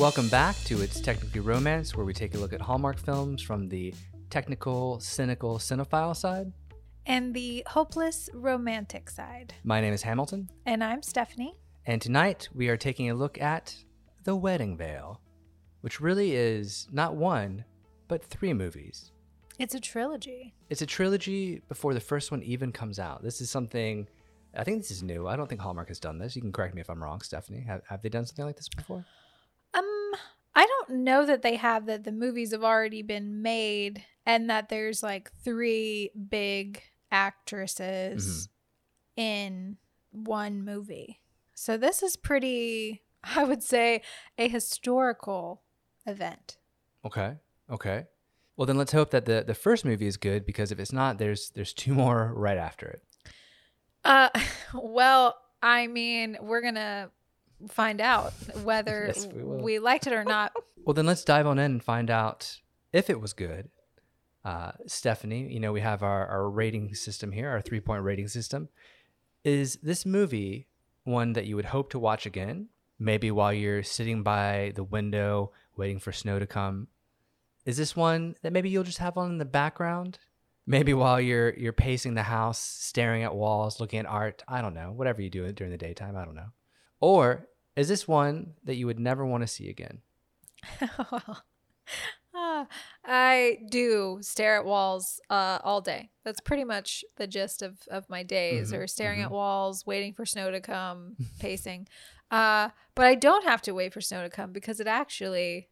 Welcome back to It's Technically Romance, where we take a look at Hallmark films from the technical, cynical, cinephile side. And the hopeless romantic side. My name is Hamilton, And I'm Stephanie. and tonight we are taking a look at The Wedding Veil, which really is not one, but three movies. It's a trilogy. It's a trilogy before the first one even comes out. This is something, I think this is new. I don't think Hallmark has done this. You can correct me if I'm wrong, Stephanie. Have, have they done something like this before? Um, I don't know that they have that the movies have already been made and that there's like three big actresses in one movie. So this is pretty, I would say, a historical event. Okay. Okay. Well, then let's hope that the, the first movie is good because if it's not, there's there's two more right after it. Uh, well, I mean, we're gonna find out whether Yes, we we liked it or not. Well, then let's dive on in and find out if it was good. Uh, Stephanie, you know, we have our, our rating system here, our three point rating system. Is this movie one that you would hope to watch again? Maybe while you're sitting by the window waiting for snow to come. Is this one that maybe you'll just have on in the background? Maybe while you're you're pacing the house, staring at walls, looking at art. I don't know. Whatever you do during the daytime, I don't know. Or is this one that you would never want to see again? Ah, I do stare at walls uh, all day. That's pretty much the gist of, of my days, Mhm, or staring mhm. at walls, waiting for snow to come, pacing. Uh, but I don't have to wait for snow to come because it actually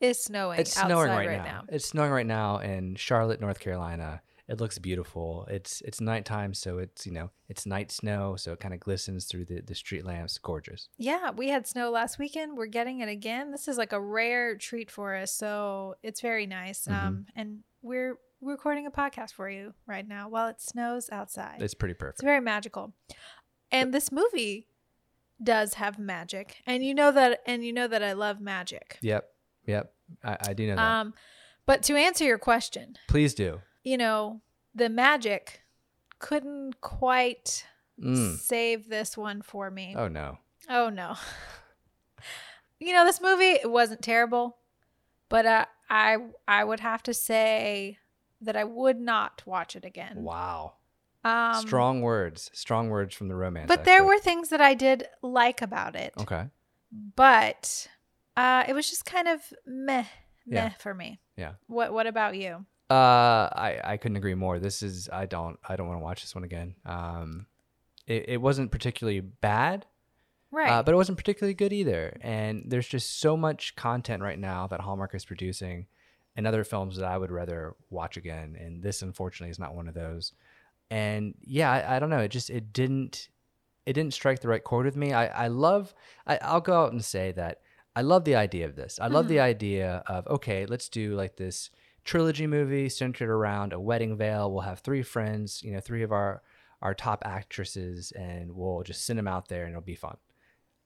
is snowing. It's snowing outside right, now. It's snowing right now in Charlotte, North Carolina. It looks beautiful. It's it's nighttime, so it's you know it's night snow, so it kind of glistens through the, the street lamps. Gorgeous. Yeah, we had snow last weekend. We're getting it again. This is like a rare treat for us, so it's very nice. Mhm. Um, and we're we're recording a podcast for you right now while it snows outside. It's pretty perfect. It's very magical. And this movie does have magic. And you know that and you know that I love magic. Yep, yep. I, I do know that. Um but to answer your question, Please do. You know, the magic couldn't quite Mm. save this one for me. Oh no. Oh no. you know, this movie it wasn't terrible, but uh, I I would have to say that I would not watch it again. Wow. Um, Strong words. Strong words from the romance. But there expert. were things that I did like about it. Okay. But uh, it was just kind of meh, meh Yeah. for me. Yeah. What What about you? Uh, I I couldn't agree more. This is I don't I don't want to watch this one again. Um, it, it wasn't particularly bad. Right. Uh, but it wasn't particularly good either. And there's just so much content right now that Hallmark is producing and other films that I would rather watch again. And this, unfortunately, is not one of those. And yeah, I, I don't know. It just, it didn't, it didn't strike the right chord with me. I, I love, I, I'll go out and say that I love the idea of this. I love the idea of, okay, let's do like this trilogy movie centered around a wedding veil. We'll have three friends, you know, three of our, our top actresses, and we'll just send them out there and it'll be fun.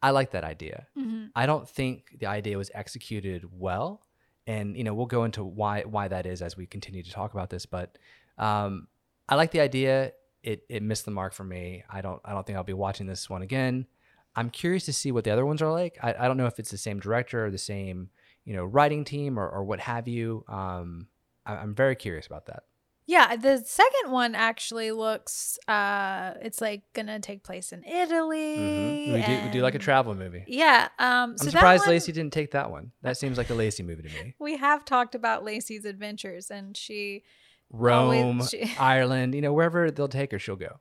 I like that idea. Mhm. I don't think the idea was executed well, and you know we'll go into why why that is as we continue to talk about this. But um, I like the idea. It it missed the mark for me. I don't I don't think I'll be watching this one again. I'm curious to see what the other ones are like. I, I don't know if it's the same director or the same you know writing team or, or what have you. Um, I, I'm very curious about that. Yeah, the second one actually looks. Uh, it's like gonna take place in Italy. Mhm. We do we do like a travel movie. Yeah. Um. I'm so that surprised one- Lacey didn't take that one. That seems like a Lacey movie to me. We have talked about Lacey's adventures, and she Rome, Always- she- Ireland, you know, wherever they'll take her, she'll go.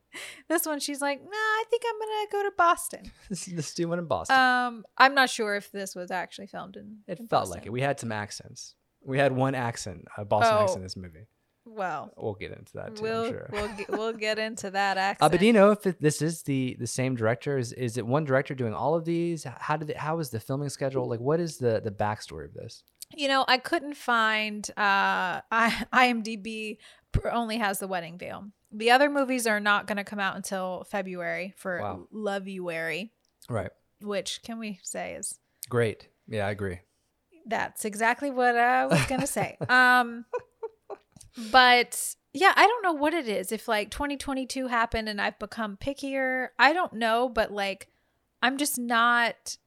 this one she's like, nah, I think I'm gonna go to Boston. Let's, let's do one in Boston. Um, I'm not sure if this was actually filmed in. it in felt Boston. like it. We had some accents. We had one accent, a Boston Oh. accent in this movie. Well, We'll get into that too, we'll I'm sure. we'll get, we'll get into that uh, accent. but do you know if it, this is the the same director? Is is it one director doing all of these? How did it, how is the filming schedule? Like, what is the the backstory of this? You know, I couldn't find. Uh, I, IMDb pr- only has the wedding veil. The other movies are not going to come out until February for Wow. Loveuary, Right. which can we say is Great. Yeah, I agree. That's exactly what I was gonna say. Um, but yeah, I don't know what it is. If like 2022 happened and I've become pickier, I don't know. But like, I'm just not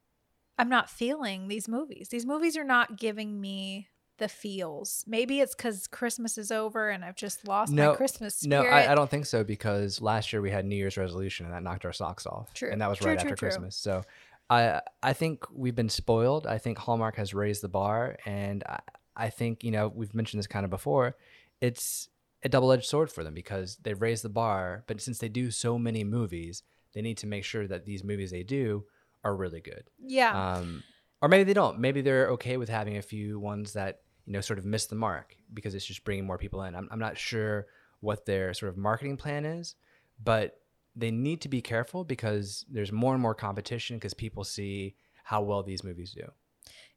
I'm not feeling these movies. These movies are not giving me the feels. Maybe it's because Christmas is over and I've just lost No, my Christmas No, spirit. I, I don't think so because last year we had New Year's resolution and that knocked our socks off. True. And that was True, right true, after true. Christmas. So I I think we've been spoiled. I think Hallmark has raised the bar and I, I think, you know, we've mentioned this kind of before. It's a double-edged sword for them because they've raised the bar, but since they do so many movies, they need to make sure that these movies they do are really good. yeah. Um, or maybe they don't. Maybe they're okay with having a few ones that you know sort of miss the mark because it's just bringing more people in. I'm, I'm not sure what their sort of marketing plan is, but they need to be careful because there's more and more competition because people see how well these movies do.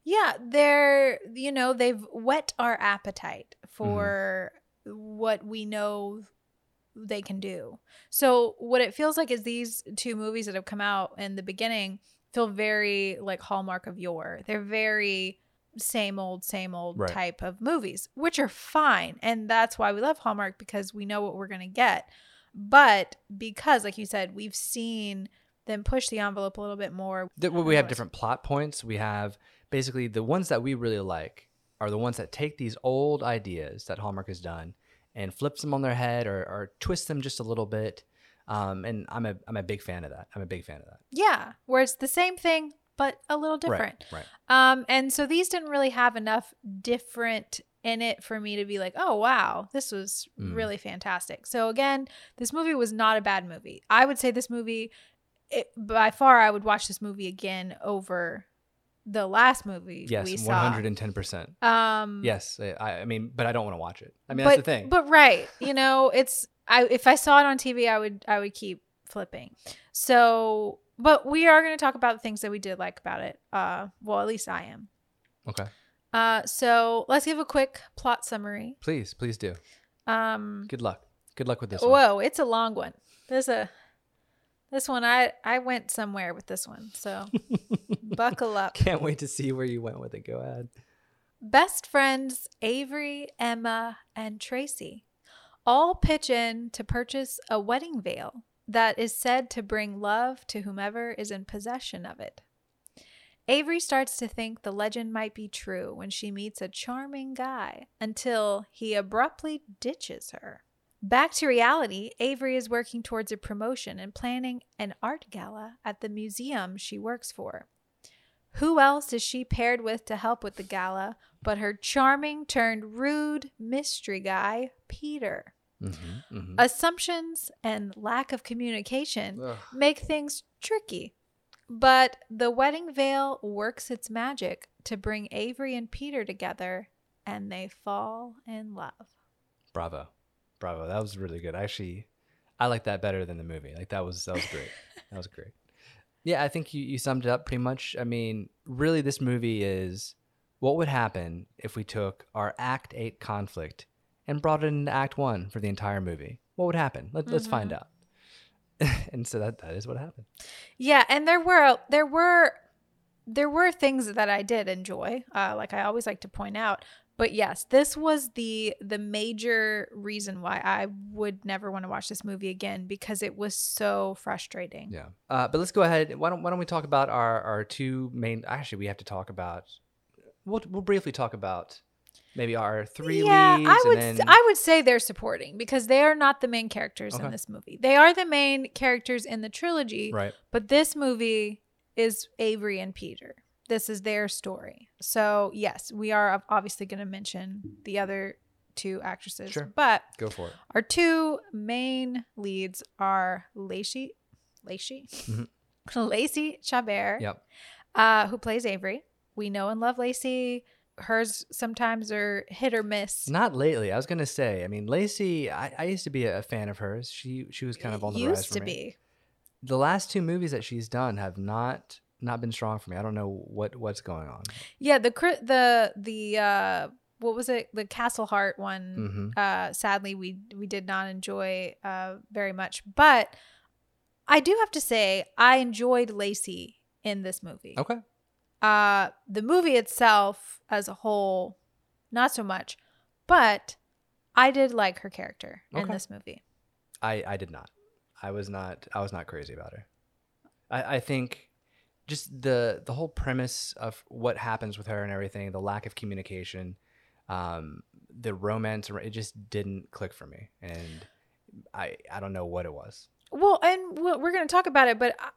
Yeah, they're you know they've whet our appetite Mm-hmm. for what we know they can do. So what it feels like is these two movies that have come out in the beginning feel very like Hallmark of yore. They're very same old same old Right. type of movies, which are fine, and that's why we love Hallmark because we know what we're going to get. But because like you said, we've seen them push the envelope a little bit more. Th- well, we have different plot points. We have basically the ones that we really like are the ones that take these old ideas that Hallmark has done and flips them on their head or, or twists them just a little bit. Um, and I'm a I'm a big fan of that. I'm a big fan of that. Yeah, where it's the same thing but a little different. Right. Um, and so these didn't really have enough different in it for me to be like, oh wow, this was Mm. really fantastic. So again, this movie was not a bad movie. I would say this movie, it, by far, I would watch this movie again over the last movie Yes. we One saw. hundred and ten percent. Um, Yes. I, I mean, but I don't want to watch it. I mean, but, that's the thing. But right, you know, it's I if I saw it on TV, I would I would keep flipping. So, but we are going to talk about the things that we did like about it. Uh, well, at least I am. okay. Uh, so let's give a quick plot summary. Please, please do. Um, Good luck. Good luck with this one. whoa, it's a long one. There's a this one I I went somewhere with this one, so buckle up. Can't wait to see where you went with it. Go ahead. Best friends Avery, Emma, and Tracy all pitch in to purchase a wedding veil that is said to bring love to whomever is in possession of it. Avery starts to think the legend might be true when she meets a charming guy until he abruptly ditches her. Back to reality, Avery is working towards a promotion and planning an art gala at the museum she works for. Who else is she paired with to help with the gala but her charming turned rude mystery guy, Peter? Mm-hmm, mm-hmm. Assumptions and lack of communication Ugh. make things tricky. But the wedding veil works its magic to bring Avery and Peter together and they fall in love. Bravo, bravo. That was really good. Actually, I like that better than the movie. Like that was that was great. that was great. Yeah, I think you you summed it up pretty much. I mean, really, this movie is what would happen if we took our Act Eight conflict and brought it into Act One for the entire movie. What would happen? Let, Let's find mm-hmm. out. and so that that is what happened. Yeah, and there were there were there were things that I did enjoy, uh, like I always like to point out. But yes, this was the the major reason why I would never want to watch this movie again because it was so frustrating. Yeah. Uh, but let's go ahead. Why don't Why don't we talk about our our two main? Actually, we have to talk about. We'll we'll briefly talk about maybe our three yeah, leads. I would then, I would say they're supporting because they are not the main characters Okay. in this movie. They are the main characters in the trilogy, right. but this movie is Avery and Peter. This is their story. So, yes, we are obviously going to mention the other two actresses, Sure. but Go for it. our two main leads are Lacey Lacey Mhm. Lacey Chabert, Yep. uh, who plays Avery. We know and love Lacey. Hers sometimes are hit or miss. Not lately. I was gonna say. I mean, Lacey. I, I used to be a fan of hers. She she was kind of on the rise used for to me. be. The last two movies that she's done have not not been strong for me. I don't know what what's going on. Yeah, the the the uh what was it? The Castle Hart one. Mhm. Uh sadly we we did not enjoy uh very much, but I do have to say I enjoyed Lacey in this movie. Okay. Uh the movie itself as a whole not so much, but I did like her character in this movie. I I did not. I was not. I was not crazy about her. I I think just the the whole premise of what happens with her and everything, the lack of communication, um, the romance, it just didn't click for me, and I I don't know what it was. Well, and we're going to talk about it, but uh,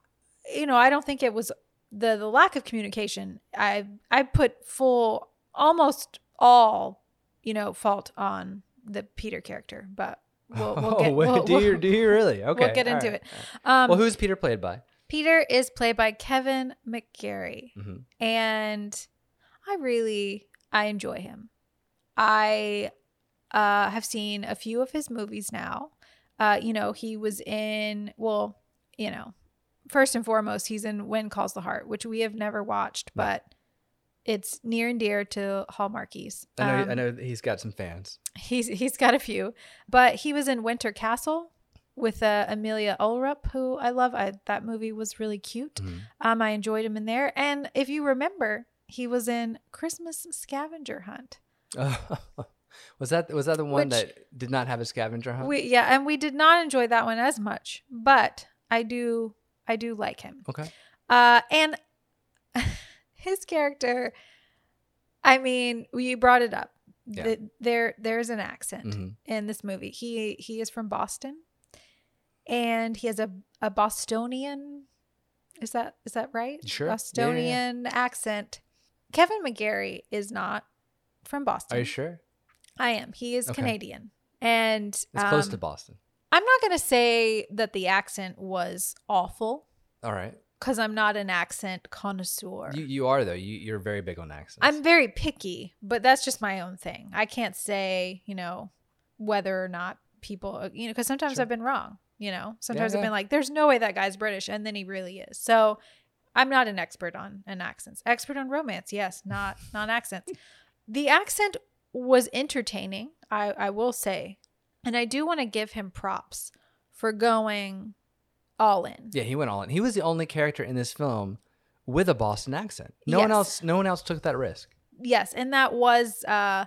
you know, I don't think it was the the lack of communication. I I put full almost all you know fault on the Peter character, but we'll, we'll get. oh, we'll, do you do you really? Okay, we'll get into right. it. Um, well, who's Peter played by? Peter is played by Kevin McGarry, hmm and I really I enjoy him. I uh, have seen a few of his movies now. Uh, you know, he was in well, you know, first and foremost, he's in When Calls the Heart, which we have never watched, but it's near and dear to Hallmarkies. I know I Um, know he's got some fans. He's he's got a few, but he was in Winter Castle with uh, Amelia Ullerup, who I love. I, that movie was really cute. Mhm. Um, I enjoyed him in there, and if you remember, he was in Christmas Scavenger Hunt. was that was that the one Which- that did not have a scavenger hunt? We yeah, and we did not enjoy that one as much, but I do I do like him. okay. Uh, and his character, I mean, you brought it up. Yeah. Th- there there's an accent. hmm in this movie. He he is from Boston, and he has a a Bostonian. Is that is that right? Sure. Yeah, yeah, yeah. Bostonian accent. Kevin McGarry is not from Boston. Are you sure? I am. He is Okay. Canadian, and It's close to um, Boston. I'm not going to say that the accent was awful All right. because I'm not an accent connoisseur. You you are though. You you're very big on accents. I'm very picky, but that's just my own thing. I can't say, you know, whether or not people, uh, you know, because sometimes Sure. I've been wrong, you know, sometimes I've yeah. been like, there's no way that guy's British. And then he really is. So I'm not an expert on an accents. Expert on romance, yes, not not accents. the accent was entertaining, I, I will say. And I do want to give him props for going all in. Yeah, he went all in. He was the only character in this film with a Boston accent. No one else. No one else took that risk. Yes. And that was uh,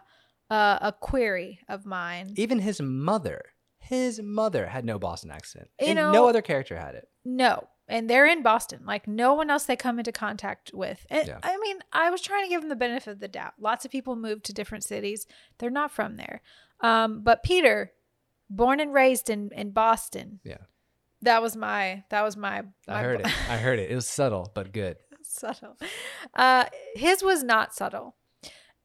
uh, a query of mine. Even his mother. His mother had no Boston accent. You and know- no other character had it. No. And they're in Boston. Like no one else they come into contact with. And, Yeah. I mean, I was trying to give them the benefit of the doubt. Lots of people move to different cities. They're not from there. Um, but Peter, born and raised in, in Boston. Yeah. That was my that was my, my I heard it. I heard it. It was subtle but good. subtle. Uh, his was not subtle.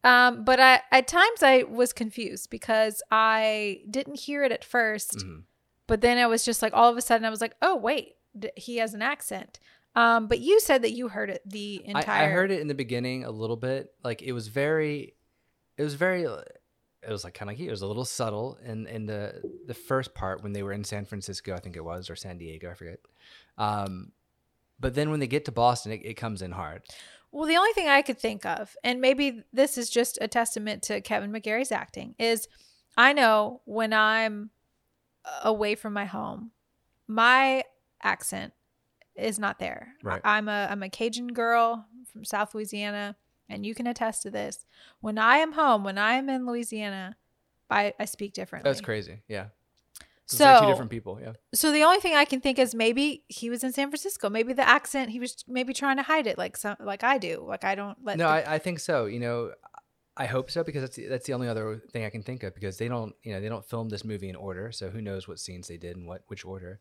Um, but I at times I was confused because I didn't hear it at 1st Mhm. but then I was just like all of a sudden I was like, oh wait, d- he has an accent. Um, but you said that you heard it the I, entire. I heard it in the beginning a little bit. Like it was very, it was very, it was like kind of like. It was a little subtle in in the the first part when they were in San Francisco, I think it was, or San Diego, I forget. Um, but then when they get to Boston, it, it comes in hard. Well, the only thing I could think of, and maybe this is just a testament to Kevin McGarry's acting, is I know when I'm away from my home, my accent is not there. Right. I'm a I'm a Cajun girl from South Louisiana, and you can attest to this. When I am home, when I am in Louisiana, I, I speak differently. That's crazy. Yeah. So like two different people. Yeah. so the only thing I can think is maybe he was in San Francisco. Maybe the accent he was maybe trying to hide it, like some like I do. Like I don't let No, the- I, I think so. You know, I hope so because that's the, that's the only other thing I can think of because they don't you know they don't film this movie in order, so who knows what scenes they did and what which order.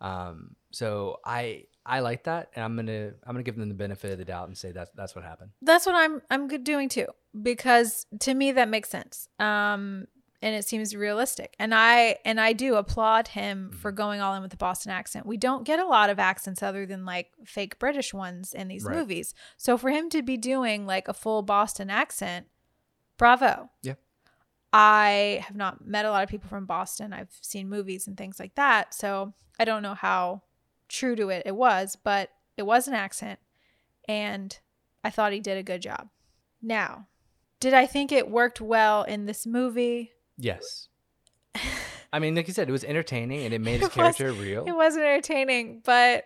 Um, so I I like that, and I'm gonna I'm gonna give them the benefit of the doubt and say that's that's what happened. that's what I'm I'm doing too because to me that makes sense. Um and it seems realistic. And I and I do applaud him for going all in with the Boston accent. We don't get a lot of accents other than like fake British ones in these Right. movies. So for him to be doing like a full Boston accent, bravo. Yeah. I have not met a lot of people from Boston. I've seen movies and things like that. So I don't know how true to it it was, but it was an accent. And I thought he did a good job. Now, did I think it worked well in this movie? Yes. I mean, like you said, it was entertaining and it made his It was- character real. It was entertaining, but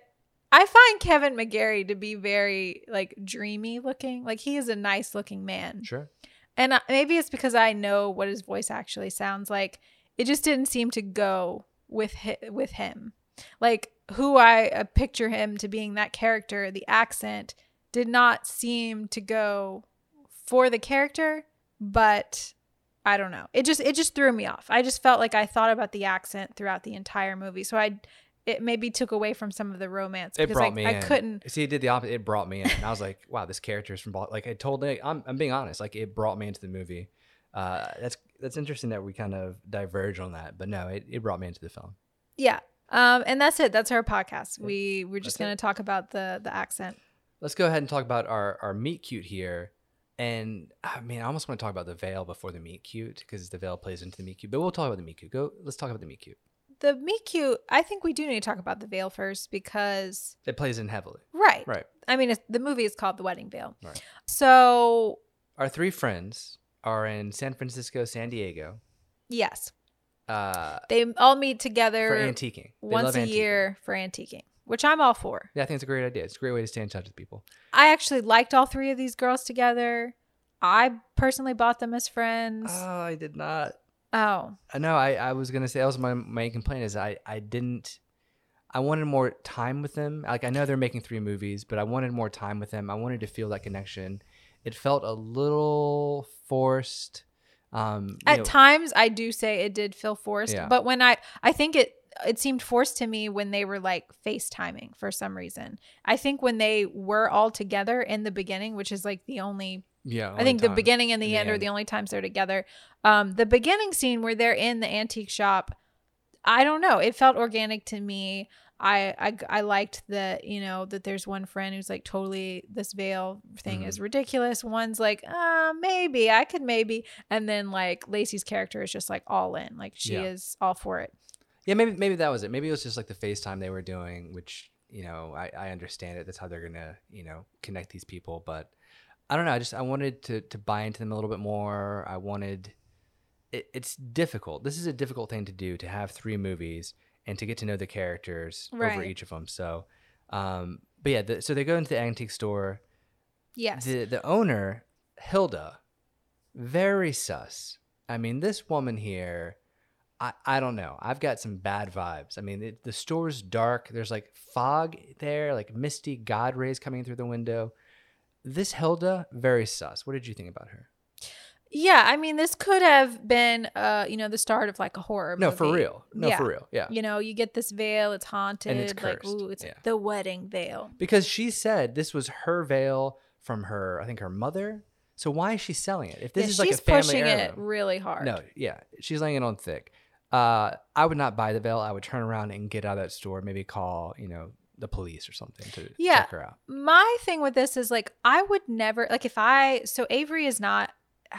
I find Kevin McGarry to be very like dreamy looking. Like he is a nice looking man. Sure. And I- maybe it's because I know what his voice actually sounds like. It just didn't seem to go with hi- with him. Like who I uh, picture him to being that character, the accent did not seem to go for the character, but I don't know. It just it just threw me off. I just felt like I thought about the accent throughout the entire movie. So I it maybe took away from some of the romance It brought I, me I in. couldn't See, it did the opposite. It brought me in. And I was like, wow, this character is from Bal-. like I told Nick. I'm I'm being honest. Like it brought me into the movie. Uh, that's that's interesting that we kind of diverge on that, but no, it, it brought me into the film. Yeah. Um and that's it. That's our podcast. We we're just That's to talk about the the accent. Let's go ahead and talk about our our meet cute here. And I mean, I almost want to talk about the veil before the meet cute because the veil plays into the meet cute. But we'll talk about the meet cute. Go. Let's talk about the meet cute. The meet cute, I think we do need to talk about the veil first because It plays in heavily. right. Right. I mean, it's, the movie is called The Wedding Veil. Right. So, Our three friends are in San Francisco, San Diego, yes, uh, they all meet together for antiquing. They once a antiquing. year for antiquing, which I'm all for. Yeah, I think it's a great idea. It's a great way to stay in touch with people. I actually liked all three of these girls together. I personally bought them as friends. Oh, I did not. oh, I know. I, I was gonna say that was my main complaint is I I didn't. I wanted more time with them. Like I know they're making three movies, but I wanted more time with them. I wanted to feel that connection. It felt a little forced. Um, at know- times I do say it did feel forced, Yeah. but when I I think it it seemed forced to me when they were like FaceTiming for some reason. I think when they were all together in the beginning, which is like the only yeah, I think the beginning and the, in the end, are the only times they're together. Um, the beginning scene where they're in the antique shop, I don't know. It felt organic to me. I, I I liked that you know that there's one friend who's like totally this veil thing Mhm. is ridiculous. One's like uh maybe I could maybe, and then like Lacey's character is just like all in, like she Yeah. is all for it. Yeah, maybe maybe that was it. Maybe it was just like the FaceTime they were doing, which you know I, I understand it. That's how they're gonna you know connect these people. But I don't know. I just I wanted to to buy into them a little bit more. I wanted. It, it's difficult. This is a difficult thing to do to have three movies and to get to know the characters over each of them. So, um, but yeah, the, so they go into the antique store. Yes, The the owner Hilda, very sus. I mean, this woman here, I I don't know. I've got some bad vibes. I mean, it, the store's dark. There's like fog there, like misty god rays coming through the window. This Hilda, very sus. What did you think about her? Yeah. I mean, this could have been uh you know the start of like a horror. No, for real. No, Yeah. for real. Yeah. you know, you get this veil, it's haunted, And it's like cursed, ooh, it's yeah. the wedding veil. Because she said this was her veil from her, I think her mother. So why is she selling it? If this Yeah, is like a she's family pushing it really hard. No, yeah, she's laying it on thick. Uh, I would not buy the veil. I would turn around and get out of that store. Maybe call, you know, the police or something to Yeah. check her out. My thing with this is like I would never like if I so Avery is not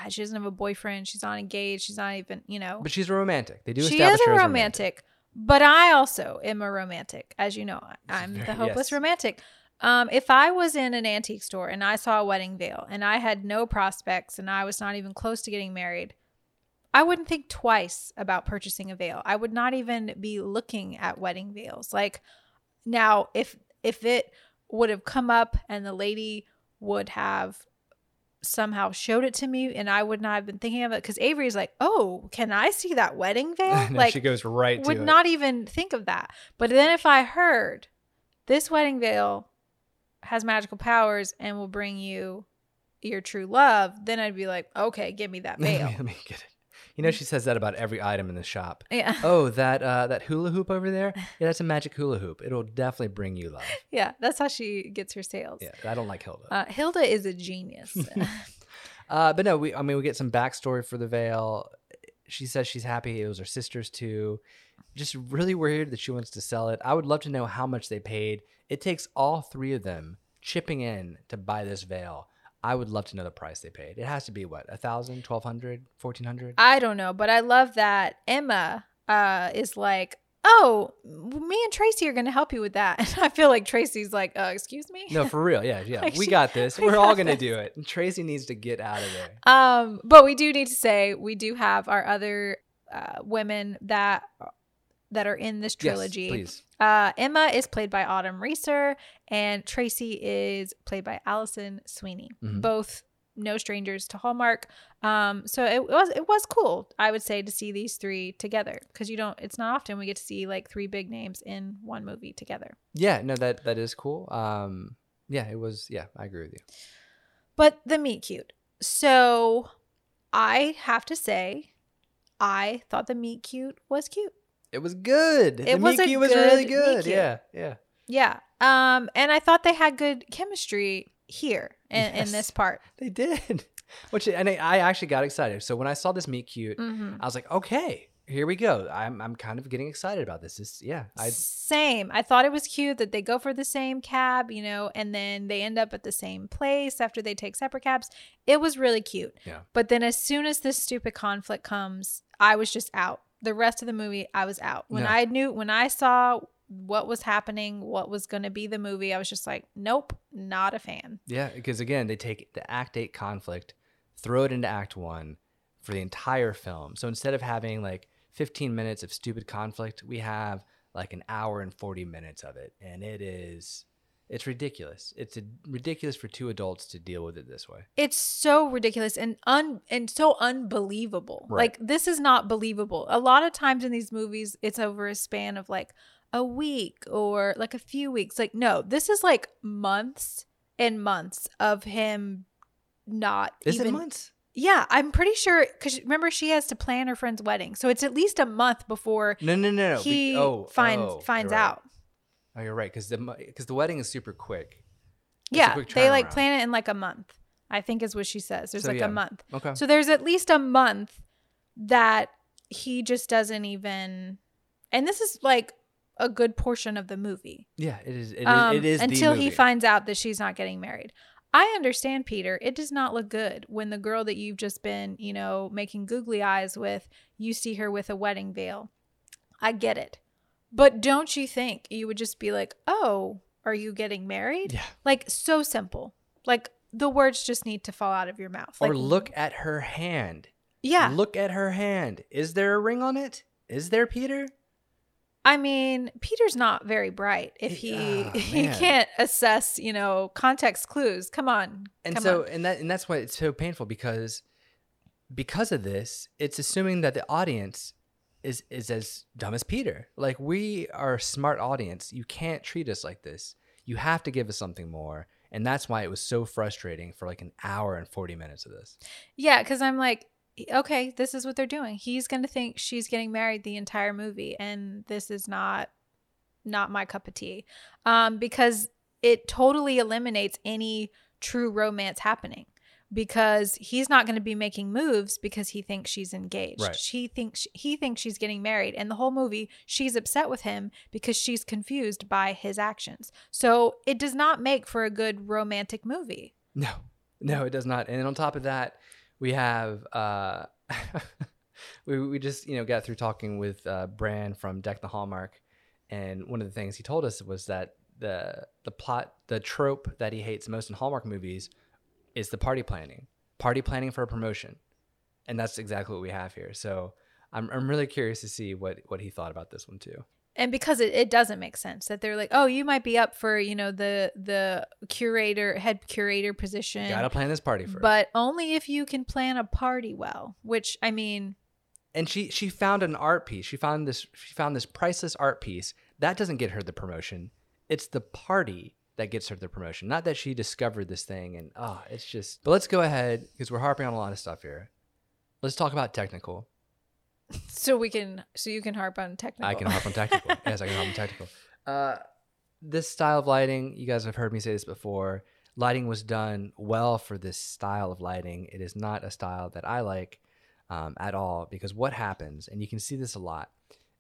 she doesn't have a boyfriend, she's not engaged, she's not even, you know. But she's a romantic. They do she is a as romantic, but I also am a romantic, as you know. I'm the hopeless yes. romantic. Um, if I was in an antique store and I saw a wedding veil and I had no prospects and I was not even close to getting married, I wouldn't think twice about purchasing a veil. I would not even be looking at wedding veils. Like now, if if it would have come up and the lady would have somehow showed it to me and I would not have been thinking of it because Avery's like, oh, can I see that wedding veil? No, like she goes right would not even think of that. But then if I heard this wedding veil has magical powers and will bring you your true love, then I'd be like, okay, give me that veil. Let me get it. You know, she says that about every item in the shop. yeah. Oh, that uh, that hula hoop over there. Yeah, that's a magic hula hoop. It'll definitely bring you love. Yeah. That's how she gets her sales. Yeah, I don't like Hilda. Uh, Hilda is a genius. Uh, but no, we I mean we get some backstory for the veil. She says she's happy it was her sister's too. Just really weird that she wants to sell it. I would love to know how much they paid. It takes all three of them chipping in to buy this veil. I would love to know the price they paid. It has to be what, a thousand, twelve hundred, fourteen hundred? I don't know, but I love that Emma uh, is like, oh, me and Tracy are going to help you with that. And I feel like Tracy's like, uh, excuse me? No, for real. Yeah, yeah. Like we she- got this. we We're all gonna do it. And Tracy needs to get out of there. Um, but we do need to say we do have our other uh, women that that are in this trilogy. Yes, please. Uh, Emma is played by Autumn Reeser, and Tracy is played by Alison Sweeney. Mhm. Both no strangers to Hallmark. Um, so it was it was cool, I would say, to see these three together because you don't. It's not often we get to see like three big names in one movie together. Yeah, no, that that is cool. Um, yeah, it was. Yeah, I agree with you. But the meet cute. So I have to say, I thought the meet cute was cute. It was good. It the was meet cute was really good. Mickey. Yeah, yeah. Yeah. Um, and I thought they had good chemistry here in, in this part. They did. Which and I, I actually got excited. So when I saw this meet cute, hmm I was like, okay, here we go. I'm I'm kind of getting excited about this. This yeah, I Same. I thought it was cute that they go for the same cab, you know, and then they end up at the same place after they take separate cabs. It was really cute. Yeah. But then as soon as this stupid conflict comes, I was just out. The rest of the movie, I was out. When No. I knew, when I saw what was happening, what was going to be the movie, I was just like, nope, not a fan. yeah, because again, they take the act eight conflict, throw it into act one for the entire film. So instead of having like 15 minutes of stupid conflict, we have like an hour and 40 minutes of it, and it is it's ridiculous. It's a, ridiculous for two adults to deal with it this way. It's so ridiculous and un and so unbelievable. Right. Like this is not believable. A lot of times in these movies, it's over a span of like a week or like a few weeks. Like no, this is like months and months of him not Is even. it months? Yeah, I'm pretty sure because remember she has to plan her friend's wedding, so it's at least a month before No, no, no, no. he Be- oh, finds oh, finds right. out. Oh, you're right. Because the because the wedding is super quick. It's Yeah, quick they like plan it in like a month. I think is what she says. There's So, like yeah. a month. Okay. So there's at least a month that he just doesn't even and this is like a good portion of the movie. yeah, it is. It is. Um, it is the until he finds out that she's not getting married. I understand, Peter. It does not look good when the girl that you've just been, you know, making googly eyes with, you see her with a wedding veil. I get it. But don't you think you would just be like, oh, are you getting married? Yeah. Like, so simple. Like, the words just need to fall out of your mouth. Like, or look at her hand. Yeah. Look at her hand. Is there a ring on it? Is there, Peter? I mean, Peter's not very bright if he ah, he can't assess, you know, context clues. Come on. And come so, on. and that, and that's why it's so painful because, because of this, it's assuming that the audience is is as dumb as Peter. Like we are a smart audience. You can't treat us like this. You have to give us something more. And that's why it was so frustrating for like an hour and 40 minutes of this. Yeah, because I'm like, okay, this is what they're doing. He's gonna think she's getting married the entire movie, and this is not not my cup of tea. Um, because it totally eliminates any true romance happening. Because he's not going to be making moves because he thinks she's engaged. Right. She thinks he thinks she's getting married, and the whole movie she's upset with him because she's confused by his actions. So it does not make for a good romantic movie. No, no, it does not. And on top of that, we have uh, we we just you know got through talking with uh, Bran from Deck the Hallmark, and one of the things he told us was that the the plot, the trope that he hates most in Hallmark movies, is the party planning, party planning for a promotion, and that's exactly what we have here. So. I'm, I'm really curious to see what, what he thought about this one too. and because it, it doesn't make sense that they're like oh you might be up for you know the the curator head curator position Gotta plan this party first. but only if you can plan a party well which i mean and she she found an art piece. She found this she found this priceless art piece. That doesn't get her the promotion. It's the party that gets her the promotion. Not that she discovered this thing and ah, it's just But let's go ahead because we're harping on a lot of stuff here. Let's talk about technical. so we can so you can harp on technical I can harp on technical. yes, I can harp on technical. Uh this style of lighting, you guys have heard me say this before. Lighting was done well for this style of lighting. It is not a style that I like um, at all because what happens, and you can see this a lot,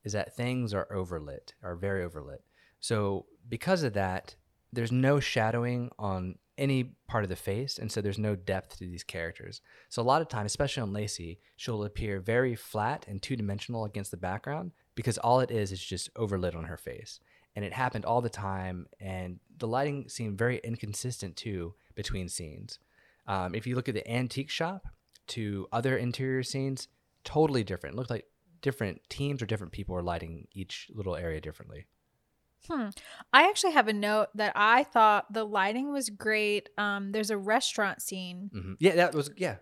is that things are overlit, are very overlit. So because of that, there's no shadowing on any part of the face, and so there's no depth to these characters. So a lot of times, especially on Lacey, she'll appear very flat and two dimensional against the background because all it is is just overlit on her face. And it happened all the time, and the lighting seemed very inconsistent too between scenes. Um, if you look at the antique shop to other interior scenes, totally different. It looked like different teams or different people are lighting each little area differently. Hmm. I actually have a note that I thought the lighting was great. Um, there's a restaurant scene. hmm Yeah, that was yeah.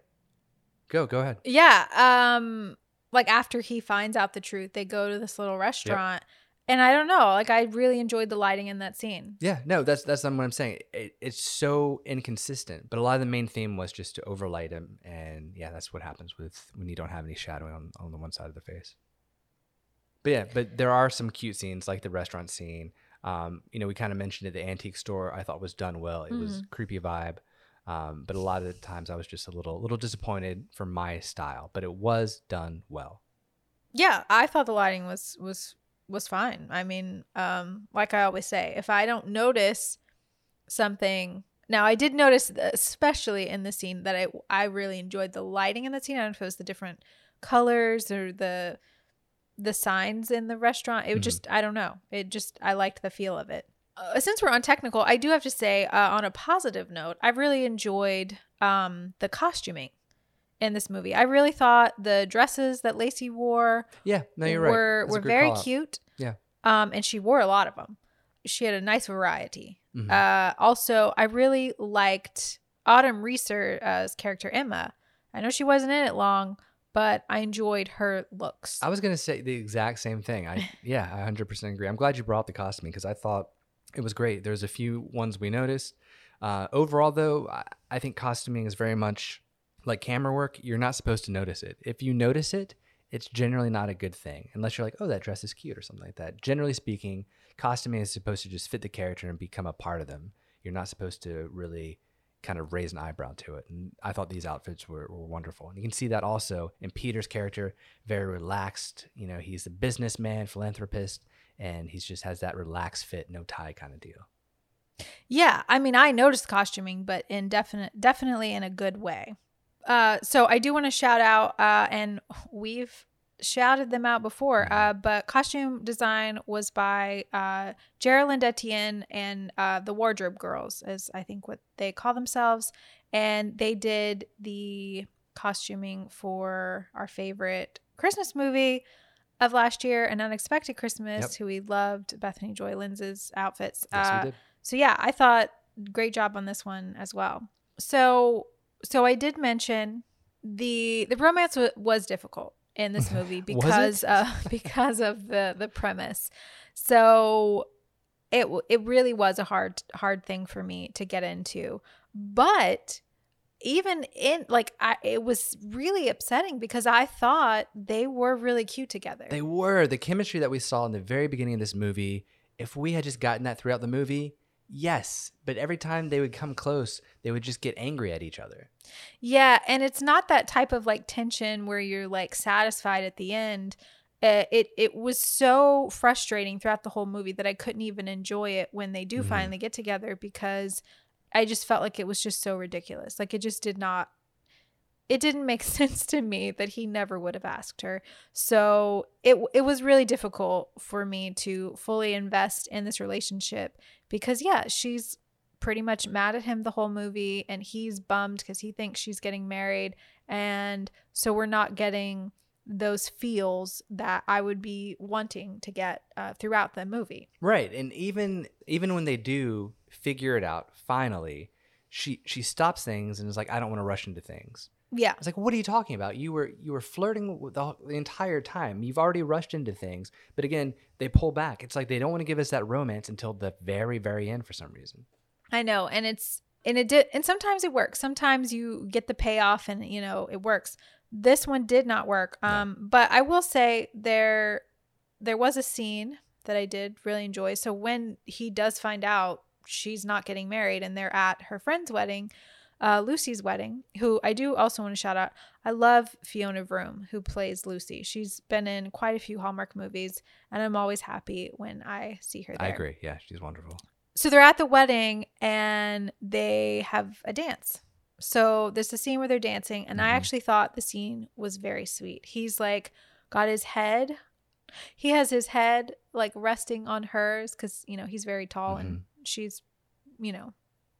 Go go ahead. Yeah. Um, like after he finds out the truth, they go to this little restaurant, and I don't know. Like I really enjoyed the lighting in that scene. Yeah, no, that's that's not what I'm saying. It, it's so inconsistent, but a lot of the main theme was just to overlight him, and yeah, that's what happens with when you don't have any shadowing on on the one side of the face. But yeah, but there are some cute scenes like the restaurant scene. Um, you know, we kind of mentioned it. The antique store I thought was done well. It was creepy vibe, um, but a lot of the times I was just a little a little disappointed for my style. But it was done well. Yeah, I thought the lighting was was was fine. I mean, um, like I always say, if I don't notice something, now I did notice, especially in the scene, that I I really enjoyed the lighting in the scene. I don't know if it was the different colors or the the signs in the restaurant. It Mhm. just I don't know. It just I liked the feel of it. Uh, since we're on technical, I do have to say, uh, on a positive note, I really enjoyed um, the costuming in this movie. I really thought the dresses that Lacey wore Yeah, no, you're right. were That's were very cute. Yeah. Um, and she wore a lot of them. She had a nice variety. Mhm. Uh, also, I really liked Autumn Reeser's character Emma. I know she wasn't in it long, but I enjoyed her looks. I was gonna say the exact same thing. I yeah, I hundred percent agree. I'm glad you brought up the costuming because I thought it was great. There's a few ones we noticed. Uh, overall, though, I, I think costuming is very much like camera work. You're not supposed to notice it. If you notice it, it's generally not a good thing unless you're like, oh, that dress is cute or something like that. Generally speaking, costuming is supposed to just fit the character and become a part of them. You're not supposed to really kind of raise an eyebrow to it. And I thought these outfits were, were wonderful. And you can see that also in Peter's character, very relaxed. You know, he's a businessman, philanthropist, and he's just has that relaxed fit, no tie kind of deal. Yeah, I mean, I noticed costuming, but in definite, definitely in a good way. Uh, so I do want to shout out, uh, and we've shouted them out before, uh, but costume design was by uh, Geraldine Etienne and uh, the Wardrobe Girls, as I think what they call themselves, and they did the costuming for our favorite Christmas movie of last year, An Unexpected Christmas, Yep. who we loved, Bethany Joy Lindsay's outfits. Yes, Uh, so yeah, I thought great job on this one as well. So so I did mention the the romance w- was difficult in this movie because uh, because of the the premise. So it it really was a hard hard thing for me to get into. But even in like I it was really upsetting because I thought they were really cute together. They were the chemistry that we saw in the very beginning of this movie. If we had just gotten that throughout the movie, yes. But every time they would come close, they would just get angry at each other. Yeah, and it's not that type of like tension where you're like satisfied at the end. Uh, it it was so frustrating throughout the whole movie that I couldn't even enjoy it when they do Mhm. finally get together because I just felt like it was just so ridiculous. Like it just did not it didn't make sense to me that he never would have asked her. So it it was really difficult for me to fully invest in this relationship because yeah, she's pretty much mad at him the whole movie and he's bummed because he thinks she's getting married and so we're not getting those feels that I would be wanting to get uh, throughout the movie. Right. And even even when they do figure it out, finally, she she stops things and is like, I don't want to rush into things. Yeah. I was like, what are you talking about? You were you were flirting the, the entire time. You've already rushed into things. But again, they pull back. It's like they don't want to give us that romance until the very, very end for some reason. I know, and it's and it did, and sometimes it works. Sometimes you get the payoff, and you know it works. This one did not work. No. Um, but I will say there there was a scene that I did really enjoy. So when he does find out she's not getting married, and they're at her friend's wedding, uh, Lucy's wedding, who I do also want to shout out. I love Fiona Vroom, who plays Lucy. She's been in quite a few Hallmark movies, and I'm always happy when I see her there. I agree. Yeah, she's wonderful. So they're at the wedding and they have a dance. So there's a scene where they're dancing, and I Mhm. actually thought the scene was very sweet. He's like got his head, he has his head like resting on hers because you know he's very tall and she's, you know,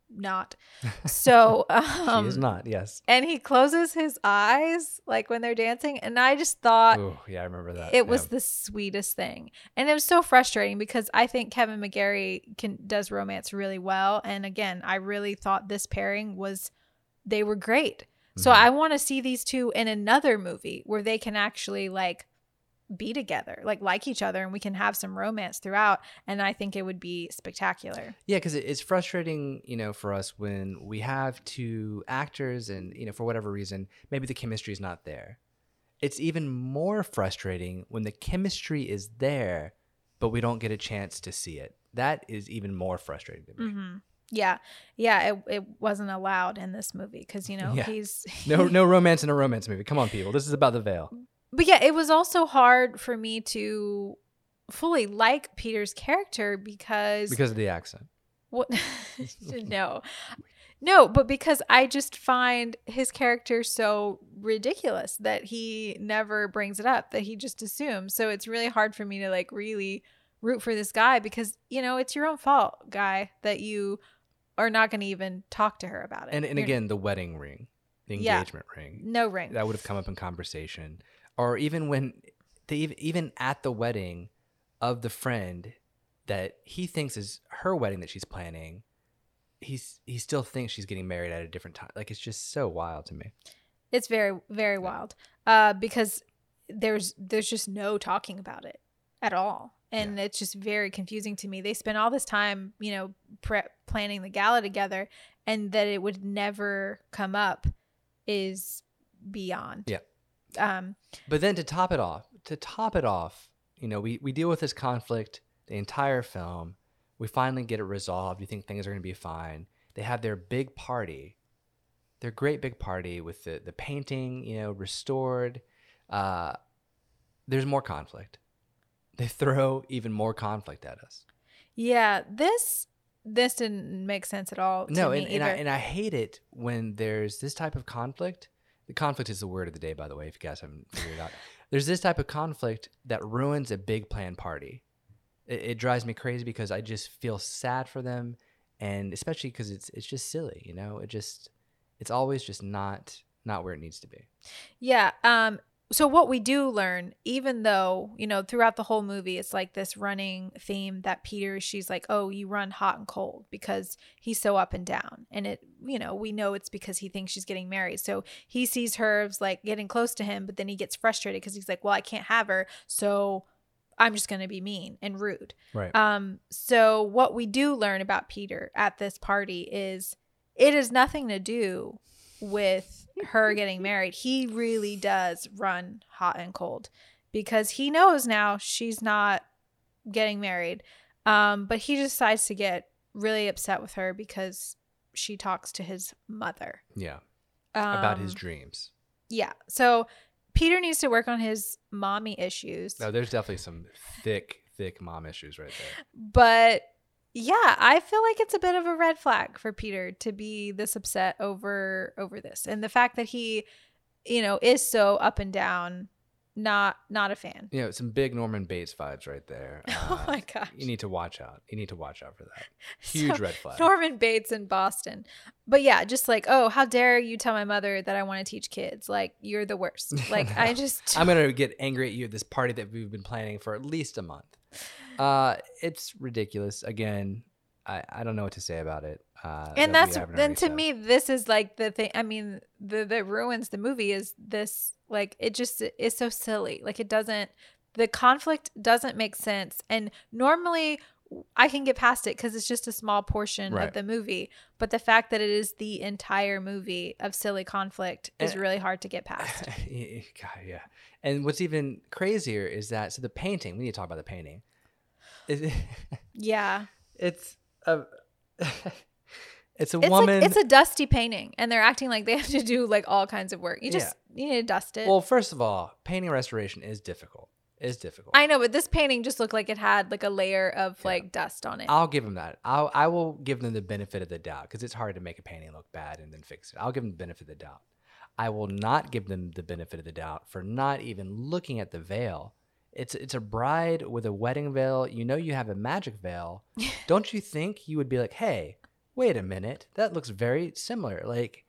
not. So um, she is not. Yes. and he closes his eyes like when they're dancing, and I just thought Oh, yeah, I remember that. it was Yeah. the sweetest thing and it was so frustrating because i think kevin mcgarry can does romance really well and again i really thought this pairing was they were great so Mhm. i want to see these two in another movie where they can actually like be together like like each other and we can have some romance throughout and i think it would be spectacular Yeah, because it's frustrating, you know, for us when we have two actors and, you know, for whatever reason, maybe the chemistry is not there. It's even more frustrating when the chemistry is there, but we don't get a chance to see it. That is even more frustrating to me. hmm yeah yeah it, it wasn't allowed in this movie because you know Yeah. he's No, no romance in a romance movie. Come on, people. This is about the veil. But yeah, it was also hard for me to fully like Peter's character because, Because of the accent. what no. No, but because I just find his character so ridiculous that he never brings it up, that he just assumes. So it's really hard for me to like really root for this guy because, you know, it's your own fault, guy, that you are not going to even talk to her about it. And and You're- again, the wedding ring, the Yeah. engagement ring. no ring. that would have come up in conversation or even when they even at the wedding of the friend that he thinks is her wedding that she's planning he's he still thinks she's getting married at a different time like it's just so wild to me It's very very wild. Uh because there's there's just no talking about it at all. And it's just very confusing to me. They spent all this time, you know, pre- planning the gala together and that it would never come up is beyond. Yeah. Um but then to top it off to top it off you know we we deal with this conflict the entire film. We finally get it resolved. You think things are going to be fine. They have their big party their great big party with the the painting you know restored. Uh there's more conflict. They throw even more conflict at us. Yeah, this this didn't make sense at all to no me and, and. I, and i hate it when there's this type of conflict the conflict is the word of the day by the way if you guys haven't figured it out. There's this type of conflict that ruins a big planned party. It, it drives me crazy because i just feel sad for them and especially because it's it's just silly you know? It just it's always just not not where it needs to be. Yeah. Um so what we do learn even though, you know, throughout the whole movie it's like this running theme that Peter she's like, "Oh, you run hot and cold because he's so up and down." And it, you know, we know it's because he thinks she's getting married. So he sees her as like getting close to him, but then he gets frustrated because he's like, "Well, I can't have her." So I'm just going to be mean and rude. right Um, so what we do learn about Peter at this party is it has nothing to do with her getting married. He really does run hot and cold because he knows now she's not getting married. Um, but he decides to get really upset with her because she talks to his mother yeah about his Um, dreams Yeah. So Peter needs to work on his mommy issues. no there's definitely some thick thick mom issues right there But yeah, I feel like it's a bit of a red flag for Peter to be this upset over over this. And the fact that he, you know, is so up and down, not not a fan. you know some big norman bates vibes right there oh Uh, my gosh. you need to watch out you need to watch out for that huge So, red flag Norman Bates in Boston. But yeah, just like, oh, how dare you tell my mother that I want to teach kids? Like, you're the worst. Like, I just I'm gonna get angry at you at this party that we've been planning for at least a month. Uh, it's ridiculous. Again, I, I don't know what to say about it. Uh, and that that's then to said. me this is like the thing i mean the that ruins the movie is this like it just is so silly like it doesn't the conflict doesn't make sense and normally i can get past it because it's just a small portion Right. of the movie but the fact that it is the entire movie of silly conflict is And- really hard to get past God, yeah. And what's even crazier is that so the painting. We need to talk about the painting. It- yeah it's a it's a it's woman. like it's a dusty painting and they're acting like they have to do like all kinds of work you just you need to dust it well, first of all, painting restoration is difficult. Is difficult. I know, but this painting just looked like it had like a layer of like dust on it. I'll give them that. I'll I will give them the benefit of the doubt because it's hard to make a painting look bad and then fix it. I'll give them the benefit of the doubt. I will not give them the benefit of the doubt for not even looking at the veil. It's it's a bride with a wedding veil. You know you have a magic veil. Don't you think you would be like, hey, wait a minute, that looks very similar. Like,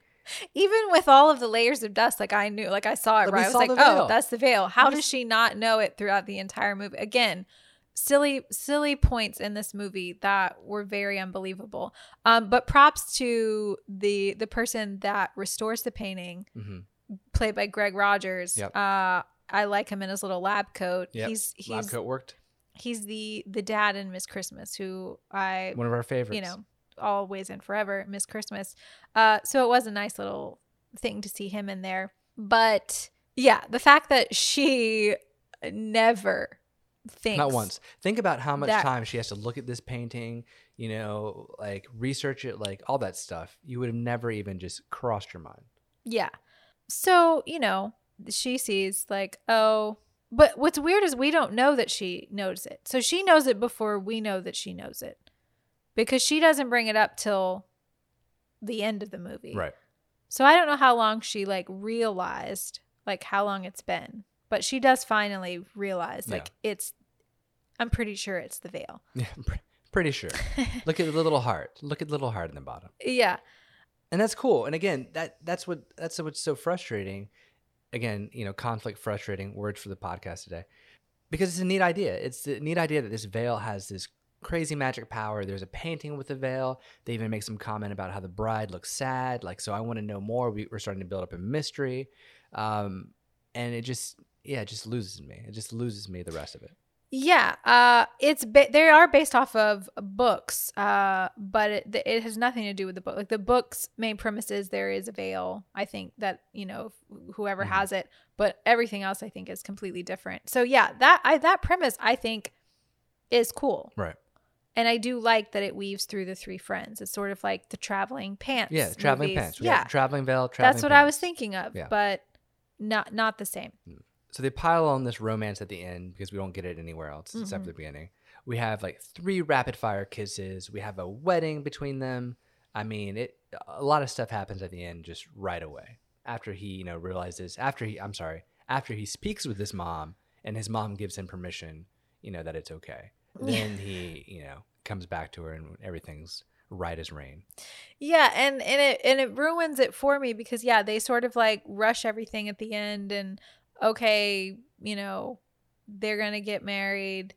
Even with all of the layers of dust, like I knew, like I saw it But right. I was like, oh, that's the veil. How does she not know it throughout the entire movie? Again, silly, silly points in this movie that were very unbelievable. Um, but props to the the person that restores the painting, mhm. played by Greg Rogers. Yep. Uh, I like him in his little lab coat. Yep. He's he's lab coat worked. he's the the dad in Miss Christmas who I One of our favorites. you know always and forever Miss Christmas. Uh, so it was a nice little thing to see him in there. But yeah, the fact that she never thinks Not once. Think about how much that- time she has to look at this painting, you know, like research it, like all that stuff. You would have never even just crossed your mind. Yeah. So, you know, she sees like, oh, but what's weird is we don't know that she knows it. So she knows it before we know that she knows it. Because she doesn't bring it up till the end of the movie. Right. So I don't know how long she like realized like how long it's been. But she does finally realize like it's I'm pretty sure it's the veil. Yeah, pretty sure. Look at the little heart. Look at the little heart in the bottom. yeah. and that's cool and again that that's what that's what's so frustrating again you know conflict frustrating words for the podcast today because it's a neat idea it's the neat idea that this veil has this crazy magic power there's a painting with a veil they even make some comment about how the bride looks sad like so i want to know more we, we're starting to build up a mystery um and it just yeah it just loses me it just loses me the rest of it Yeah, uh, it's ba- they are based off of books, uh, but it, it has nothing to do with the book. Like the book's main premise is there is a veil. I think that you know wh- whoever Mhm. has it, but everything else I think is completely different. So yeah, that I that premise I think is cool, right and I do like that it weaves through the three friends. It's sort of like the traveling pants. yeah traveling movies. pants We Yeah, traveling veil traveling that's what I was thinking of, Yeah. but not not the same. so they pile on this romance at the end because we don't get it anywhere else except Mhm. for the beginning. We have like three rapid fire kisses. We have a wedding between them. I mean, it a lot of stuff happens at the end just right away. After he, you know, realizes after he I'm sorry, after he speaks with his mom and his mom gives him permission, you know, that it's okay. Then he, you know, comes back to her and everything's right as rain. Yeah, and and it and it ruins it for me because yeah, they sort of like rush everything at the end and okay, you know, they're gonna get married,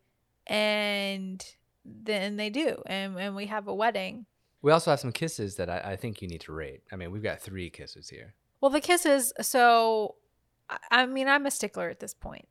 and then they do, and and we have a wedding. We also have some kisses that I, I think you need to rate. I mean, we've got three kisses here. Well, the kisses. So, I- I mean, I'm a stickler at this point.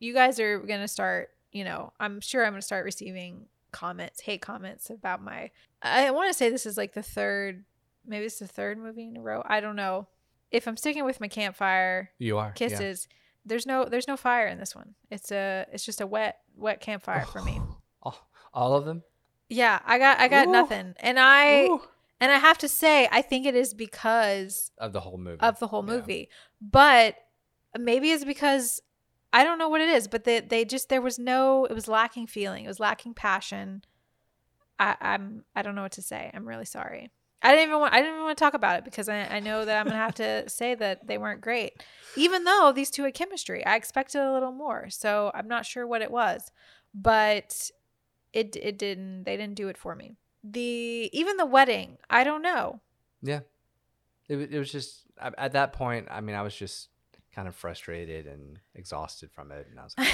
You guys are gonna start. You know, I'm sure I'm gonna start receiving comments, hate comments about my. I want to say this is like the third, maybe it's the third movie in a row. I don't know. If I'm sticking with my campfire You are yeah. kisses, there's no there's no fire in this one. It's a it's just a wet wet campfire for me. Oh, all, all of them. Yeah, I got I got Ooh. nothing, and I Ooh. and I have to say I think it is because of the whole movie. of the whole Yeah. movie. But maybe it's because I don't know what it is, but they they just there was no it was lacking feeling. It was lacking passion. I, I'm I don't know what to say. I'm really sorry. I didn't even want I didn't even want to talk about it because I, I know that I'm gonna have to say that they weren't great. Even though these two had chemistry. I expected a little more. So I'm not sure what it was. But it it didn't they didn't do it for me. The even the wedding, I don't know. Yeah. It, it was just at at that point. I mean, I was just kind of frustrated and exhausted from it, and I was like,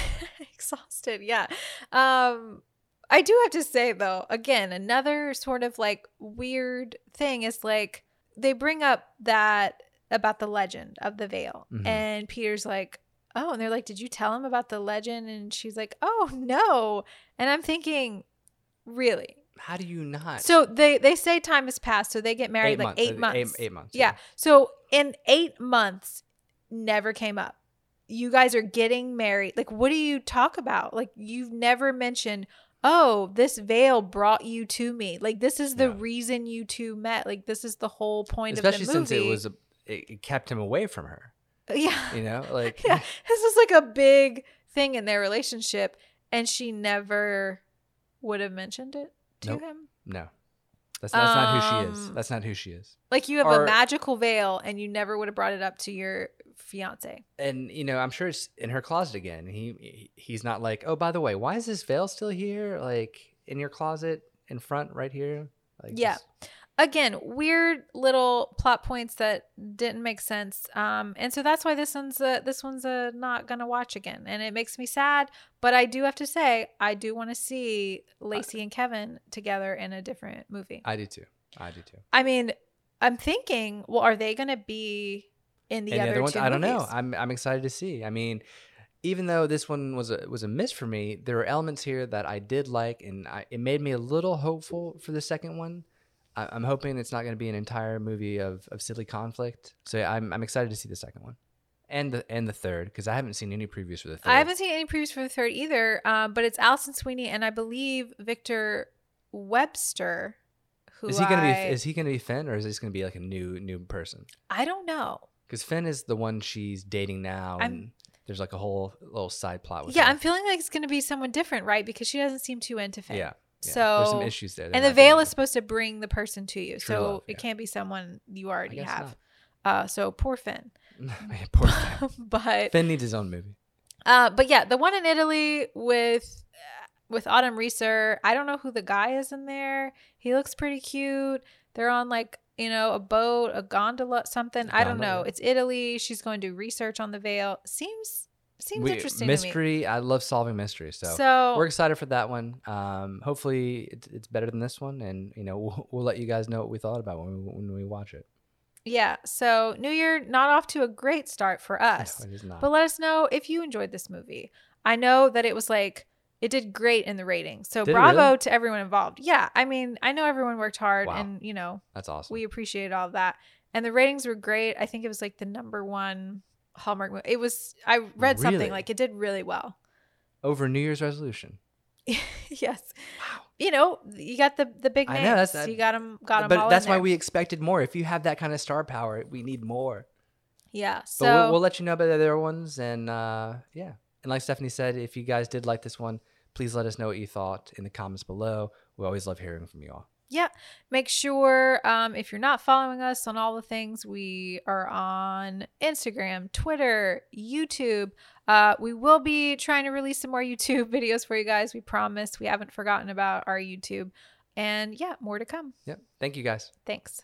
exhausted yeah um i do have to say though again another sort of like weird thing is like they bring up that about the legend of the veil Mhm. and peter's like oh and they're like did you tell him about the legend and she's like oh no and i'm thinking really "How do you not?" so they they say time has passed so they get married eight like months. eight uh, months Eight, eight months. yeah. So in eight months, never came up. You guys are getting married. Like, what do you talk about? Like, you've never mentioned, oh, this veil brought you to me. Like, this is the Yeah. reason you two met. Like, this is the whole point Especially of the movie. since it was a, it, kept him away from her. yeah. You know, like yeah. This is like a big thing in their relationship. And she never would have mentioned it to Nope. him. no, that's that's not who she is. Um, That's not who she is. Like, you have Or- a magical veil and you never would have brought it up to your fiance. And you know, I'm sure it's in her closet again. He he- he's not like, oh, by the way, why is this veil still here? Like in your closet in front, right here. Like Yeah. just- again weird little plot points that didn't make sense um and so that's why this one's a, this one's a not gonna watch again and it makes me sad but i do have to say i do want to see lacey and kevin together in a different movie I do too. I do too. i mean i'm thinking well are they gonna be in the and other, the other ones, two I don't know. I'm I'm excited to see. I mean, even though this one was a was a miss for me, there are elements here that I did like, and I, it made me a little hopeful for the second one. I, I'm hoping it's not going to be an entire movie of, of silly conflict. So yeah, I'm I'm excited to see the second one, and the and the third because I haven't seen any previews for the third. I haven't seen any previews for the third either, uh, but it's Alison Sweeney and I believe Victor Webster. Who Is he gonna I, be is he gonna be Finn or is this gonna be like a new new person? I don't know. Because Finn is the one she's dating now, I'm- and there's like a whole little side plot with him. Yeah, her. I'm feeling like it's going to be someone different, right? Because she doesn't seem too into Finn. yeah. yeah. So there's some issues there. They and the veil is supposed to bring the person to you, True so love, it can't be someone you already have. Uh, so poor Finn. Man, poor Finn. but Finn needs his own movie. uh, but yeah, the one in Italy with with Autumn Reeser. I don't know who the guy is in there. He looks pretty cute. They're on like you know a boat, a gondola, something. I don't know. It's Italy. She's going to do research on the veil. Seems seems We- interesting mystery. I love solving mysteries. So, So we're excited for that one. Um, hopefully it's, it's better than this one, and you know we'll, we'll let you guys know what we thought about when we when we watch it. yeah, so New Year not off to a great start for us. No, it is not. But let us know if you enjoyed this movie. I know that it was like it did great in the ratings. So Did bravo really? to everyone involved. Yeah, I mean, I know everyone worked hard Wow. and you know, That's awesome. we appreciate all of that. And the ratings were great. I think it was like the number one Hallmark movie. It was I read Really? something like it did really well. Over New Year's resolution. yes. Wow. You know, you got the the big I names. know, that's- that- you got them got them but that's why there. we expected more. If you have that kind of star power, we need more. Yeah. But So we'll, we'll let you know about the other ones, and uh, yeah. And like Stephanie said, if you guys did like this one, please let us know what you thought in the comments below. We always love hearing from you all. Yeah. Make sure um, if you're not following us on all the things, we are on Instagram, Twitter, YouTube. Uh, we will be trying to release some more YouTube videos for you guys. We promise. We haven't forgotten about our YouTube. And yeah, more to come. Yep. Thank you guys. Thanks.